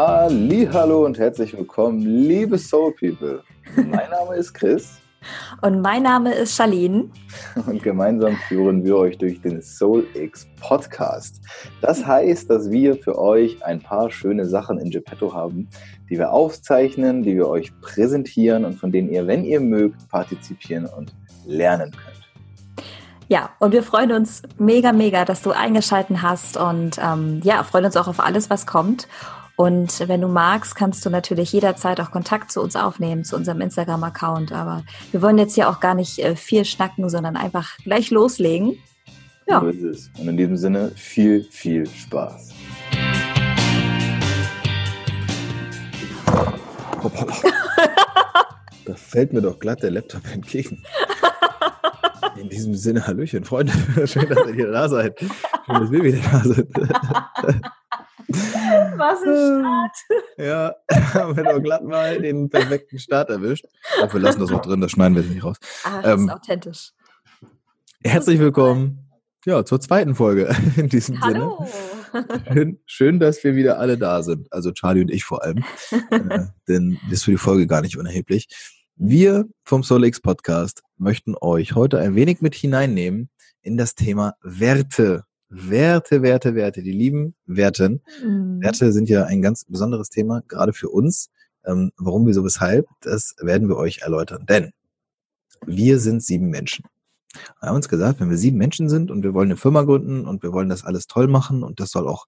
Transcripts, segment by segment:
Hallo und herzlich willkommen, liebe Soul People. Mein Name ist Chris. Und mein Name ist Charlene. Und gemeinsam führen wir euch durch den Soul X Podcast. Das heißt, dass wir für euch ein paar schöne Sachen in Geppetto haben, die wir aufzeichnen, die wir euch präsentieren und von denen ihr, wenn ihr mögt, partizipieren und lernen könnt. Ja, und wir freuen uns mega, mega, dass du eingeschalten hast und ähm, ja, freuen uns auch auf alles, was kommt. Und wenn du magst, kannst du natürlich jederzeit auch Kontakt zu uns aufnehmen, zu unserem Instagram-Account. Aber wir wollen jetzt hier auch gar nicht äh, viel schnacken, sondern einfach gleich loslegen. Ja. So ist es. Und in diesem Sinne viel, viel Spaß. Hoppala. da fällt mir doch glatt der Laptop entgegen. In diesem Sinne, Hallöchen, Freunde. Schön, dass ihr da seid. Schön, dass wir wieder da sind. Was ein Start. Ja, haben wir doch glatt mal den perfekten Start erwischt. Aber wir lassen das auch drin, das schneiden wir nicht raus. Ah, das ähm, ist authentisch. Herzlich willkommen ja, zur zweiten Folge in diesem Hallo. Sinne. Schön, schön, dass wir wieder alle da sind. Also Charlie und ich vor allem. äh, denn das ist für die Folge gar nicht unerheblich. Wir vom SolX Podcast möchten euch heute ein wenig mit hineinnehmen in das Thema Werte. Werte, Werte, Werte, die lieben Werten. Mhm. Werte sind ja ein ganz besonderes Thema, gerade für uns. Ähm, warum, wieso, weshalb, das werden wir euch erläutern. Denn wir sind sieben Menschen. Wir haben uns gesagt, wenn wir sieben Menschen sind und wir wollen eine Firma gründen und wir wollen das alles toll machen und das soll auch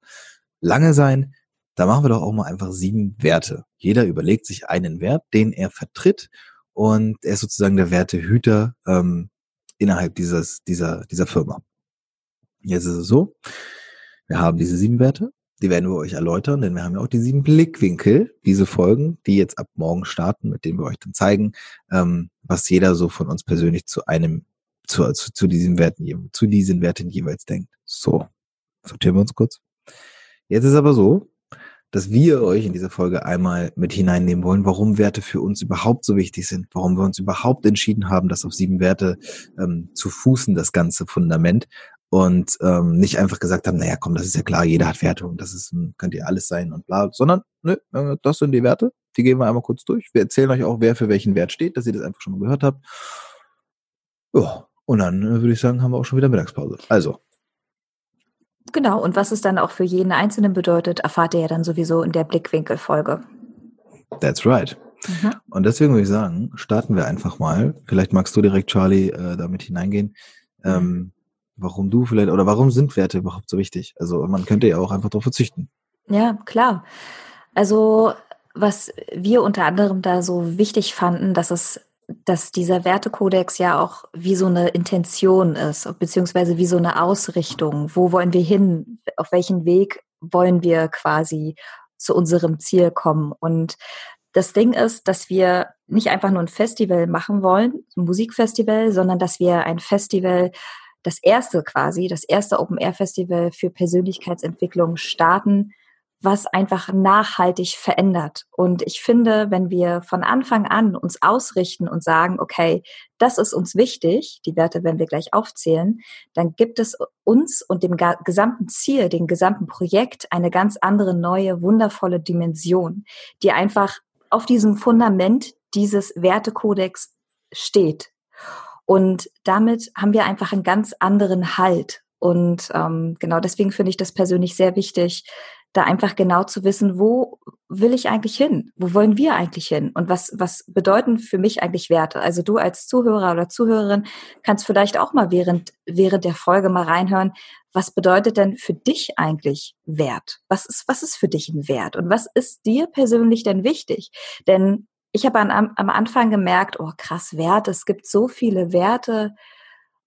lange sein, da machen wir doch auch mal einfach sieben Werte. Jeder überlegt sich einen Wert, den er vertritt und er ist sozusagen der Wertehüter ähm, innerhalb dieses, dieser, dieser Firma. Jetzt ist es so, wir haben diese sieben Werte, die werden wir euch erläutern, denn wir haben ja auch die sieben Blickwinkel, diese Folgen, die jetzt ab morgen starten, mit denen wir euch dann zeigen, ähm, was jeder so von uns persönlich zu einem, zu, zu, zu diesen Werten, zu diesen Werten jeweils denkt. So, sortieren wir uns kurz. Jetzt ist aber so, dass wir euch in dieser Folge einmal mit hineinnehmen wollen, warum Werte für uns überhaupt so wichtig sind, warum wir uns überhaupt entschieden haben, das auf sieben Werte ähm, zu fußen, das ganze Fundament und ähm, nicht einfach gesagt haben, naja, komm, das ist ja klar, jeder hat Werte und das ist, könnte ja alles sein und bla, sondern, nö, äh, das sind die Werte, die gehen wir einmal kurz durch. Wir erzählen euch auch, wer für welchen Wert steht, dass ihr das einfach schon mal gehört habt. Ja, und dann äh, würde ich sagen, haben wir auch schon wieder Mittagspause. Also. Genau, und was es dann auch für jeden Einzelnen bedeutet, erfahrt ihr ja dann sowieso in der Blickwinkelfolge. That's right. Mhm. Und deswegen würde ich sagen, starten wir einfach mal. Vielleicht magst du direkt, Charlie, äh, damit hineingehen. Mhm. Ähm, warum du vielleicht oder warum sind Werte überhaupt so wichtig? Also man könnte ja auch einfach darauf verzichten. Ja, klar. Also was wir unter anderem da so wichtig fanden, dass es dass dieser Wertekodex ja auch wie so eine Intention ist, beziehungsweise wie so eine Ausrichtung. Wo wollen wir hin? Auf welchen Weg wollen wir quasi zu unserem Ziel kommen? Und das Ding ist, dass wir nicht einfach nur ein Festival machen wollen, ein Musikfestival, sondern dass wir ein Festival das erste quasi, das erste Open Air Festival für Persönlichkeitsentwicklung starten, was einfach nachhaltig verändert. Und ich finde, wenn wir von Anfang an uns ausrichten und sagen, okay, das ist uns wichtig, die Werte werden wir gleich aufzählen, dann gibt es uns und dem gesamten Ziel, dem gesamten Projekt eine ganz andere, neue, wundervolle Dimension, die einfach auf diesem Fundament dieses Wertekodex steht. Und damit haben wir einfach einen ganz anderen Halt. Und ähm, genau deswegen finde ich das persönlich sehr wichtig, da einfach genau zu wissen, wo will ich eigentlich hin? Wo wollen wir eigentlich hin? Und was, was bedeuten für mich eigentlich Werte? Also du als Zuhörer oder Zuhörerin kannst vielleicht auch mal während, während der Folge mal reinhören, was bedeutet denn für dich eigentlich Wert? Was ist, was ist für dich ein Wert? Und was ist dir persönlich denn wichtig? Denn ich habe am, am Anfang gemerkt, oh krass, Werte, es gibt so viele Werte.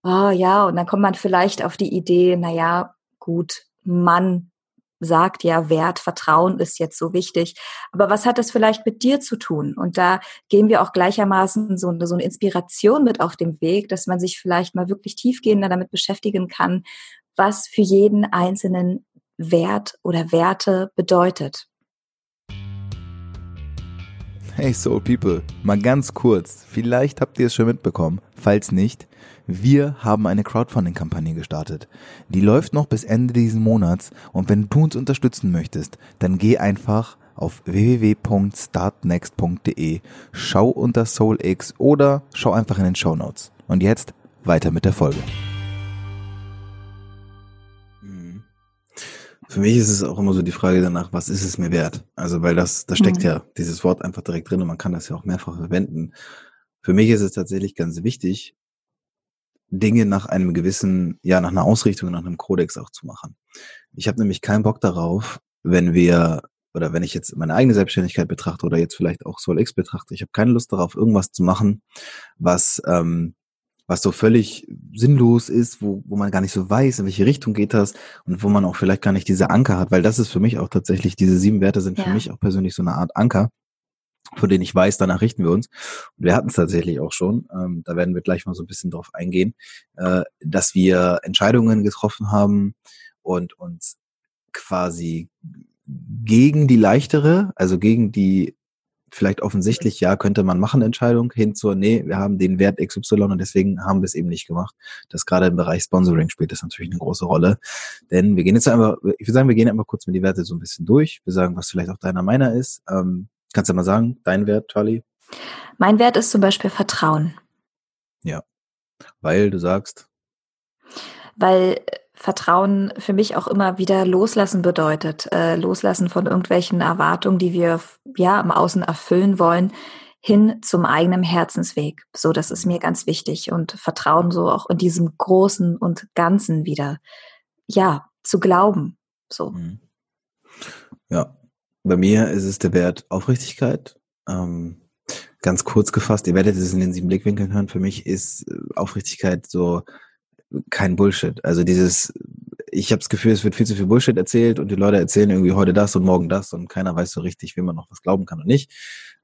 Oh ja, und dann kommt man vielleicht auf die Idee, na ja, gut, Mann sagt ja, Wert, Vertrauen ist jetzt so wichtig. Aber was hat das vielleicht mit dir zu tun? Und da gehen wir auch gleichermaßen so eine, so eine Inspiration mit auf dem Weg, dass man sich vielleicht mal wirklich tiefgehender damit beschäftigen kann, was für jeden einzelnen Wert oder Werte bedeutet. Hey Soul People, mal ganz kurz, vielleicht habt ihr es schon mitbekommen, falls nicht, wir haben eine Crowdfunding-Kampagne gestartet. Die läuft noch bis Ende diesen Monats und wenn du uns unterstützen möchtest, dann geh einfach auf www.startnext.de. Schau unter SoulX oder schau einfach in den Show Notes. Und jetzt weiter mit der Folge. Für mich ist es auch immer so die Frage danach, was ist es mir wert? Also, weil das, da steckt mhm. ja dieses Wort einfach direkt drin und man kann das ja auch mehrfach verwenden. Für mich ist es tatsächlich ganz wichtig, Dinge nach einem gewissen, ja, nach einer Ausrichtung, nach einem Kodex auch zu machen. Ich habe nämlich keinen Bock darauf, wenn wir oder wenn ich jetzt meine eigene Selbstständigkeit betrachte oder jetzt vielleicht auch SoulX betrachte, ich habe keine Lust darauf, irgendwas zu machen, was ähm, was so völlig sinnlos ist, wo, wo man gar nicht so weiß, in welche Richtung geht das und wo man auch vielleicht gar nicht diese Anker hat, weil das ist für mich auch tatsächlich, diese sieben Werte sind ja. für mich auch persönlich so eine Art Anker, von denen ich weiß, danach richten wir uns. Und wir hatten es tatsächlich auch schon, ähm, da werden wir gleich mal so ein bisschen drauf eingehen, äh, dass wir Entscheidungen getroffen haben und uns quasi gegen die leichtere, also gegen die vielleicht offensichtlich, ja, könnte man machen Entscheidung hin zur, nee, wir haben den Wert XY und deswegen haben wir es eben nicht gemacht. Das gerade im Bereich Sponsoring spielt das natürlich eine große Rolle. Denn wir gehen jetzt einfach, ich würde sagen, wir gehen einfach kurz mit die Werte so ein bisschen durch. Wir sagen, was vielleicht auch deiner meiner ist. Ähm, kannst du mal sagen, dein Wert, Charlie? Mein Wert ist zum Beispiel Vertrauen. Ja. Weil du sagst? Weil Vertrauen für mich auch immer wieder loslassen bedeutet. Äh, loslassen von irgendwelchen Erwartungen, die wir ja im Außen erfüllen wollen, hin zum eigenen Herzensweg. So, das ist mir ganz wichtig und Vertrauen so auch in diesem Großen und Ganzen wieder, ja, zu glauben. So. Mhm. Ja, bei mir ist es der Wert Aufrichtigkeit. Ähm, ganz kurz gefasst, ihr werdet es in den sieben Blickwinkeln hören. Für mich ist äh, Aufrichtigkeit so kein Bullshit. Also dieses, ich habe das Gefühl, es wird viel zu viel Bullshit erzählt und die Leute erzählen irgendwie heute das und morgen das und keiner weiß so richtig, wie man noch was glauben kann und nicht.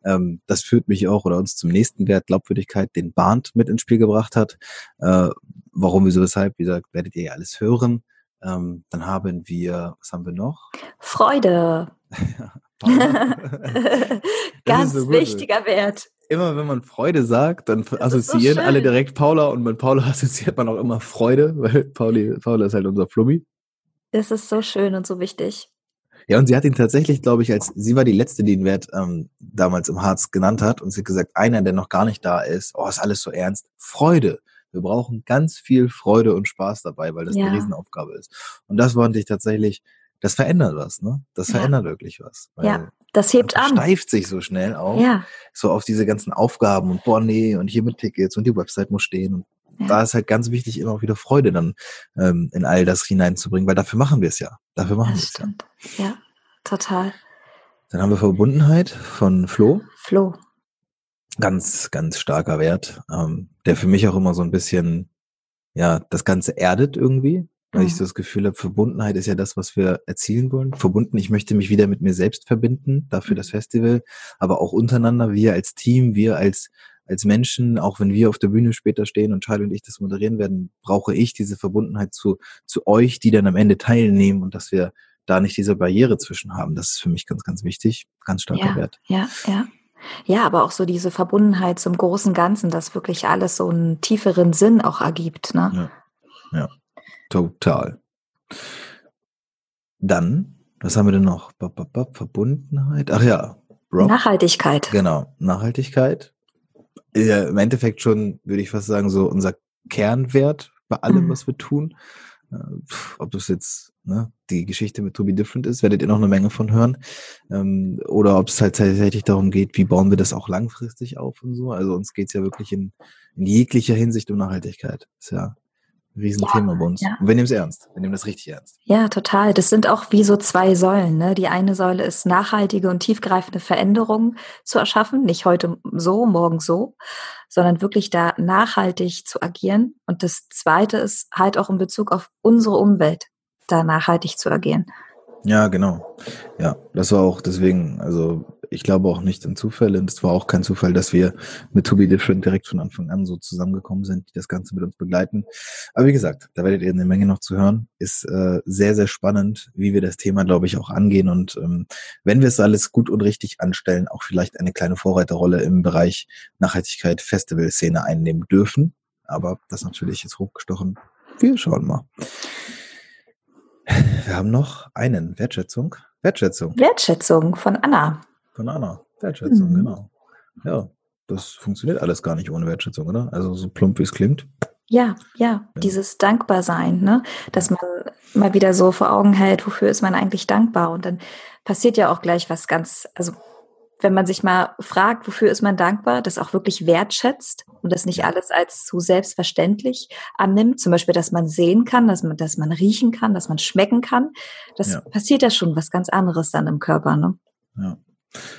Ähm, das führt mich auch oder uns zum nächsten Wert Glaubwürdigkeit, den Bahnt mit ins Spiel gebracht hat. Äh, warum, wieso, weshalb, wie gesagt, werdet ihr ja alles hören. Ähm, dann haben wir, was haben wir noch? Freude. Ganz so wichtiger Wert immer wenn man Freude sagt, dann das assoziieren so alle direkt Paula und mit Paula assoziiert man auch immer Freude, weil Pauli, Paula ist halt unser Flummi. Das ist so schön und so wichtig. Ja, und sie hat ihn tatsächlich, glaube ich, als sie war die letzte, die den Wert ähm, damals im Harz genannt hat. Und sie hat gesagt, einer, der noch gar nicht da ist, oh, ist alles so ernst. Freude. Wir brauchen ganz viel Freude und Spaß dabei, weil das ja. eine Riesenaufgabe ist. Und das wollte ich tatsächlich, das verändert was, ne? Das ja. verändert wirklich was. ja. Das hebt an. Steift sich so schnell auch. Ja. So auf diese ganzen Aufgaben und boah, nee, und hier mit Tickets und die Website muss stehen. Und ja. da ist halt ganz wichtig, immer wieder Freude dann ähm, in all das hineinzubringen, weil dafür machen wir es ja. Dafür machen wir es ja. Ja, total. Dann haben wir Verbundenheit von Flo. Flo. Ganz, ganz starker Wert, ähm, der für mich auch immer so ein bisschen, ja, das Ganze erdet irgendwie. Weil ich so das Gefühl habe, Verbundenheit ist ja das, was wir erzielen wollen. Verbunden, ich möchte mich wieder mit mir selbst verbinden, dafür das mhm. Festival, aber auch untereinander, wir als Team, wir als, als Menschen, auch wenn wir auf der Bühne später stehen und Charlie und ich das moderieren werden, brauche ich diese Verbundenheit zu, zu euch, die dann am Ende teilnehmen und dass wir da nicht diese Barriere zwischen haben. Das ist für mich ganz, ganz wichtig. Ganz starker ja, Wert. Ja, ja. Ja, aber auch so diese Verbundenheit zum großen Ganzen, dass wirklich alles so einen tieferen Sinn auch ergibt. Ne? Ja. ja. Total. Dann, was haben wir denn noch? Verbundenheit. Ach ja. Rob. Nachhaltigkeit. Genau, Nachhaltigkeit. Ja, Im Endeffekt schon, würde ich fast sagen, so unser Kernwert bei allem, mhm. was wir tun. Äh, ob das jetzt ne, die Geschichte mit To Be Different ist, werdet ihr noch eine Menge von hören. Ähm, oder ob es halt tatsächlich darum geht, wie bauen wir das auch langfristig auf und so. Also uns geht es ja wirklich in, in jeglicher Hinsicht um Nachhaltigkeit. Ist ja Riesenthema ja, bei uns. Ja. Und wir nehmen es ernst. Wir nehmen das richtig ernst. Ja, total. Das sind auch wie so zwei Säulen. Ne? Die eine Säule ist nachhaltige und tiefgreifende Veränderungen zu erschaffen. Nicht heute so, morgen so, sondern wirklich da nachhaltig zu agieren. Und das zweite ist halt auch in Bezug auf unsere Umwelt da nachhaltig zu agieren. Ja, genau. Ja, das war auch deswegen, also ich glaube auch nicht an Zufälle und es war auch kein Zufall, dass wir mit To Be Different direkt von Anfang an so zusammengekommen sind, die das Ganze mit uns begleiten. Aber wie gesagt, da werdet ihr eine Menge noch zu hören. Ist äh, sehr, sehr spannend, wie wir das Thema, glaube ich, auch angehen und ähm, wenn wir es alles gut und richtig anstellen, auch vielleicht eine kleine Vorreiterrolle im Bereich Nachhaltigkeit, Festival-Szene einnehmen dürfen. Aber das natürlich ist hochgestochen. Wir schauen mal. Wir haben noch einen Wertschätzung. Wertschätzung. Wertschätzung von Anna. Von Anna. Wertschätzung, mhm. genau. Ja, das funktioniert alles gar nicht ohne Wertschätzung, oder? Also so plump wie es klingt. Ja, ja, ja, dieses Dankbarsein, ne? dass man mal wieder so vor Augen hält, wofür ist man eigentlich dankbar? Und dann passiert ja auch gleich was ganz, also wenn man sich mal fragt, wofür ist man dankbar, das auch wirklich wertschätzt und das nicht alles als zu selbstverständlich annimmt, zum Beispiel, dass man sehen kann, dass man, dass man riechen kann, dass man schmecken kann, das ja. passiert ja schon was ganz anderes dann im Körper. Ne? Ja.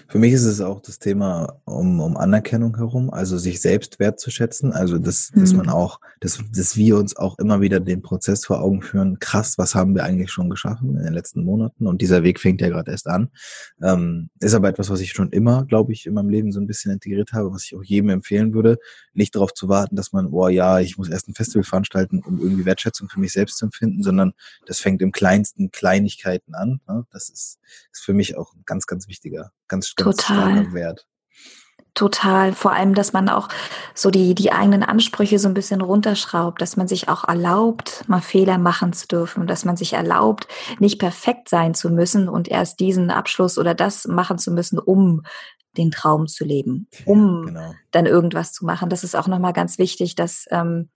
Für mich ist es auch das Thema um, um Anerkennung herum, also sich selbst wertzuschätzen, also dass, mhm. dass man auch, dass, dass wir uns auch immer wieder den Prozess vor Augen führen, krass, was haben wir eigentlich schon geschaffen in den letzten Monaten und dieser Weg fängt ja gerade erst an. Ähm, ist aber etwas, was ich schon immer, glaube ich, in meinem Leben so ein bisschen integriert habe, was ich auch jedem empfehlen würde, nicht darauf zu warten, dass man, boah ja, ich muss erst ein Festival veranstalten, um irgendwie Wertschätzung für mich selbst zu empfinden, sondern das fängt im kleinsten Kleinigkeiten an. Ne? Das ist, ist für mich auch ein ganz, ganz wichtiger ganz, ganz Total. Wert. Total. Vor allem, dass man auch so die, die eigenen Ansprüche so ein bisschen runterschraubt, dass man sich auch erlaubt, mal Fehler machen zu dürfen, dass man sich erlaubt, nicht perfekt sein zu müssen und erst diesen Abschluss oder das machen zu müssen, um den Traum zu leben, um ja, genau. dann irgendwas zu machen. Das ist auch nochmal ganz wichtig, dass ähm,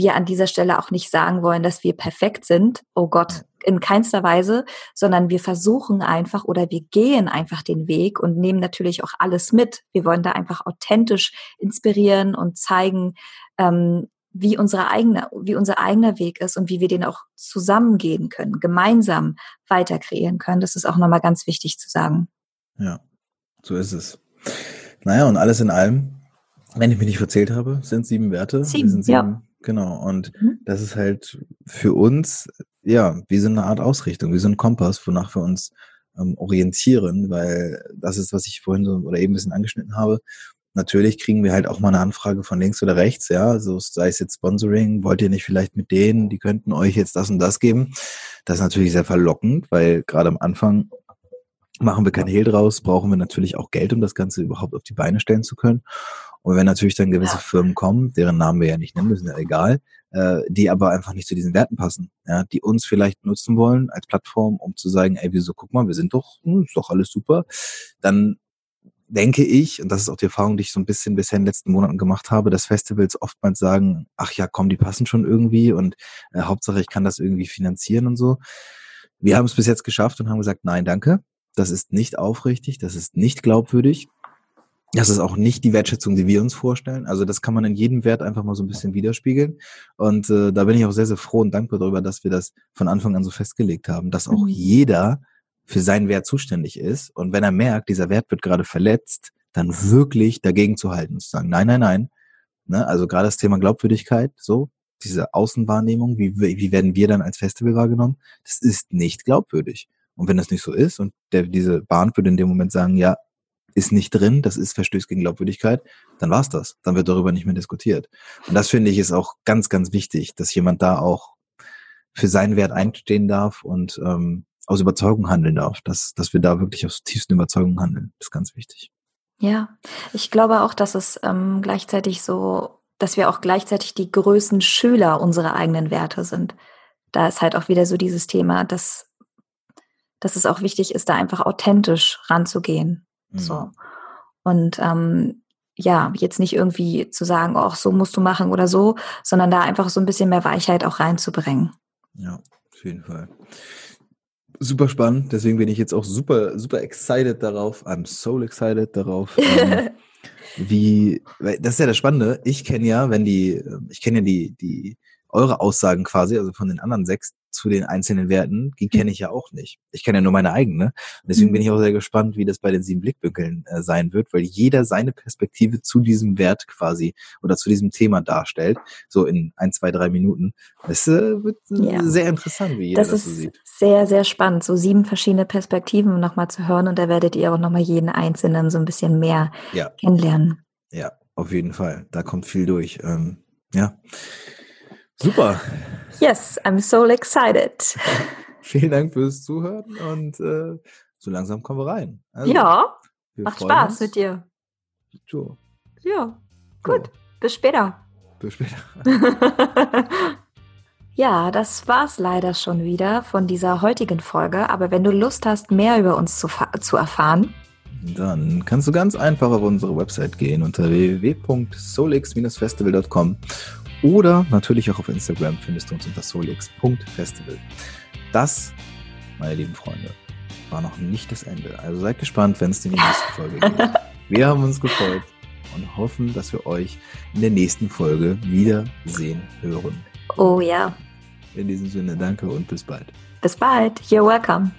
wir an dieser Stelle auch nicht sagen wollen, dass wir perfekt sind. Oh Gott, in keinster Weise, sondern wir versuchen einfach oder wir gehen einfach den Weg und nehmen natürlich auch alles mit. Wir wollen da einfach authentisch inspirieren und zeigen, ähm, wie unsere eigene, wie unser eigener Weg ist und wie wir den auch zusammengehen können, gemeinsam weiter kreieren können. Das ist auch nochmal ganz wichtig zu sagen. Ja, so ist es. Naja, und alles in allem, wenn ich mich nicht verzählt habe, sind sieben Werte. Sieben, sieben ja. Genau. Und mhm. das ist halt für uns, ja, wie so eine Art Ausrichtung, wie so ein Kompass, wonach wir uns ähm, orientieren, weil das ist, was ich vorhin so oder eben ein bisschen angeschnitten habe. Natürlich kriegen wir halt auch mal eine Anfrage von links oder rechts, ja, so sei es jetzt Sponsoring, wollt ihr nicht vielleicht mit denen, die könnten euch jetzt das und das geben. Das ist natürlich sehr verlockend, weil gerade am Anfang machen wir kein Hehl draus, brauchen wir natürlich auch Geld, um das Ganze überhaupt auf die Beine stellen zu können. Und wenn natürlich dann gewisse Firmen kommen, deren Namen wir ja nicht nennen müssen, ja egal, äh, die aber einfach nicht zu diesen Werten passen, ja, die uns vielleicht nutzen wollen als Plattform, um zu sagen, ey, wieso, guck mal, wir sind doch, hm, ist doch alles super, dann denke ich, und das ist auch die Erfahrung, die ich so ein bisschen bisher in den letzten Monaten gemacht habe, dass Festivals oftmals sagen, ach ja, komm, die passen schon irgendwie und äh, Hauptsache ich kann das irgendwie finanzieren und so. Wir haben es bis jetzt geschafft und haben gesagt, nein, danke. Das ist nicht aufrichtig, das ist nicht glaubwürdig. Das ist auch nicht die Wertschätzung, die wir uns vorstellen. Also das kann man in jedem Wert einfach mal so ein bisschen widerspiegeln. Und äh, da bin ich auch sehr, sehr froh und dankbar darüber, dass wir das von Anfang an so festgelegt haben, dass auch mhm. jeder für seinen Wert zuständig ist. Und wenn er merkt, dieser Wert wird gerade verletzt, dann wirklich dagegen zu halten und zu sagen, nein, nein, nein. Ne? Also gerade das Thema Glaubwürdigkeit, so, diese Außenwahrnehmung, wie, wie werden wir dann als Festival wahrgenommen? Das ist nicht glaubwürdig. Und wenn das nicht so ist und der, diese Bahn würde in dem Moment sagen, ja, ist nicht drin, das ist Verstöß gegen Glaubwürdigkeit, dann war's das. Dann wird darüber nicht mehr diskutiert. Und das finde ich ist auch ganz, ganz wichtig, dass jemand da auch für seinen Wert einstehen darf und ähm, aus Überzeugung handeln darf, dass, dass wir da wirklich aus tiefsten Überzeugungen handeln. Ist ganz wichtig. Ja, ich glaube auch, dass es ähm, gleichzeitig so, dass wir auch gleichzeitig die größten Schüler unserer eigenen Werte sind. Da ist halt auch wieder so dieses Thema, dass, dass es auch wichtig ist, da einfach authentisch ranzugehen so. Mhm. Und ähm, ja, jetzt nicht irgendwie zu sagen, ach, so musst du machen oder so, sondern da einfach so ein bisschen mehr Weichheit auch reinzubringen. Ja, auf jeden Fall. Super spannend, deswegen bin ich jetzt auch super, super excited darauf. I'm so excited darauf. ähm, wie, das ist ja das Spannende. Ich kenne ja, wenn die, ich kenne ja die, die, eure Aussagen quasi, also von den anderen sechs, zu den einzelnen Werten, die mhm. kenne ich ja auch nicht. Ich kenne ja nur meine eigene. Und deswegen bin mhm. ich auch sehr gespannt, wie das bei den sieben Blickwinkeln äh, sein wird, weil jeder seine Perspektive zu diesem Wert quasi oder zu diesem Thema darstellt, so in ein, zwei, drei Minuten. Es äh, wird äh, ja. sehr interessant, wie jeder das, das so sieht. Sehr, sehr spannend, so sieben verschiedene Perspektiven nochmal zu hören und da werdet ihr auch nochmal jeden einzelnen so ein bisschen mehr ja. kennenlernen. Ja, auf jeden Fall. Da kommt viel durch. Ähm, ja. Super. Yes, I'm so excited. Vielen Dank fürs Zuhören und äh, so langsam kommen wir rein. Also, ja, macht Spaß uns. mit dir. Sure. Ja, gut. Sure. Bis später. Bis später. Ja, das war's leider schon wieder von dieser heutigen Folge. Aber wenn du Lust hast, mehr über uns zu, zu erfahren, dann kannst du ganz einfach auf unsere Website gehen unter www.solix-festival.com oder natürlich auch auf Instagram findest du uns unter solix.festival. Das, meine lieben Freunde, war noch nicht das Ende. Also seid gespannt, wenn es in die nächste Folge geht. Wir haben uns gefreut und hoffen, dass wir euch in der nächsten Folge wiedersehen hören. Oh ja. In diesem Sinne, danke und bis bald. Bis bald. You're welcome.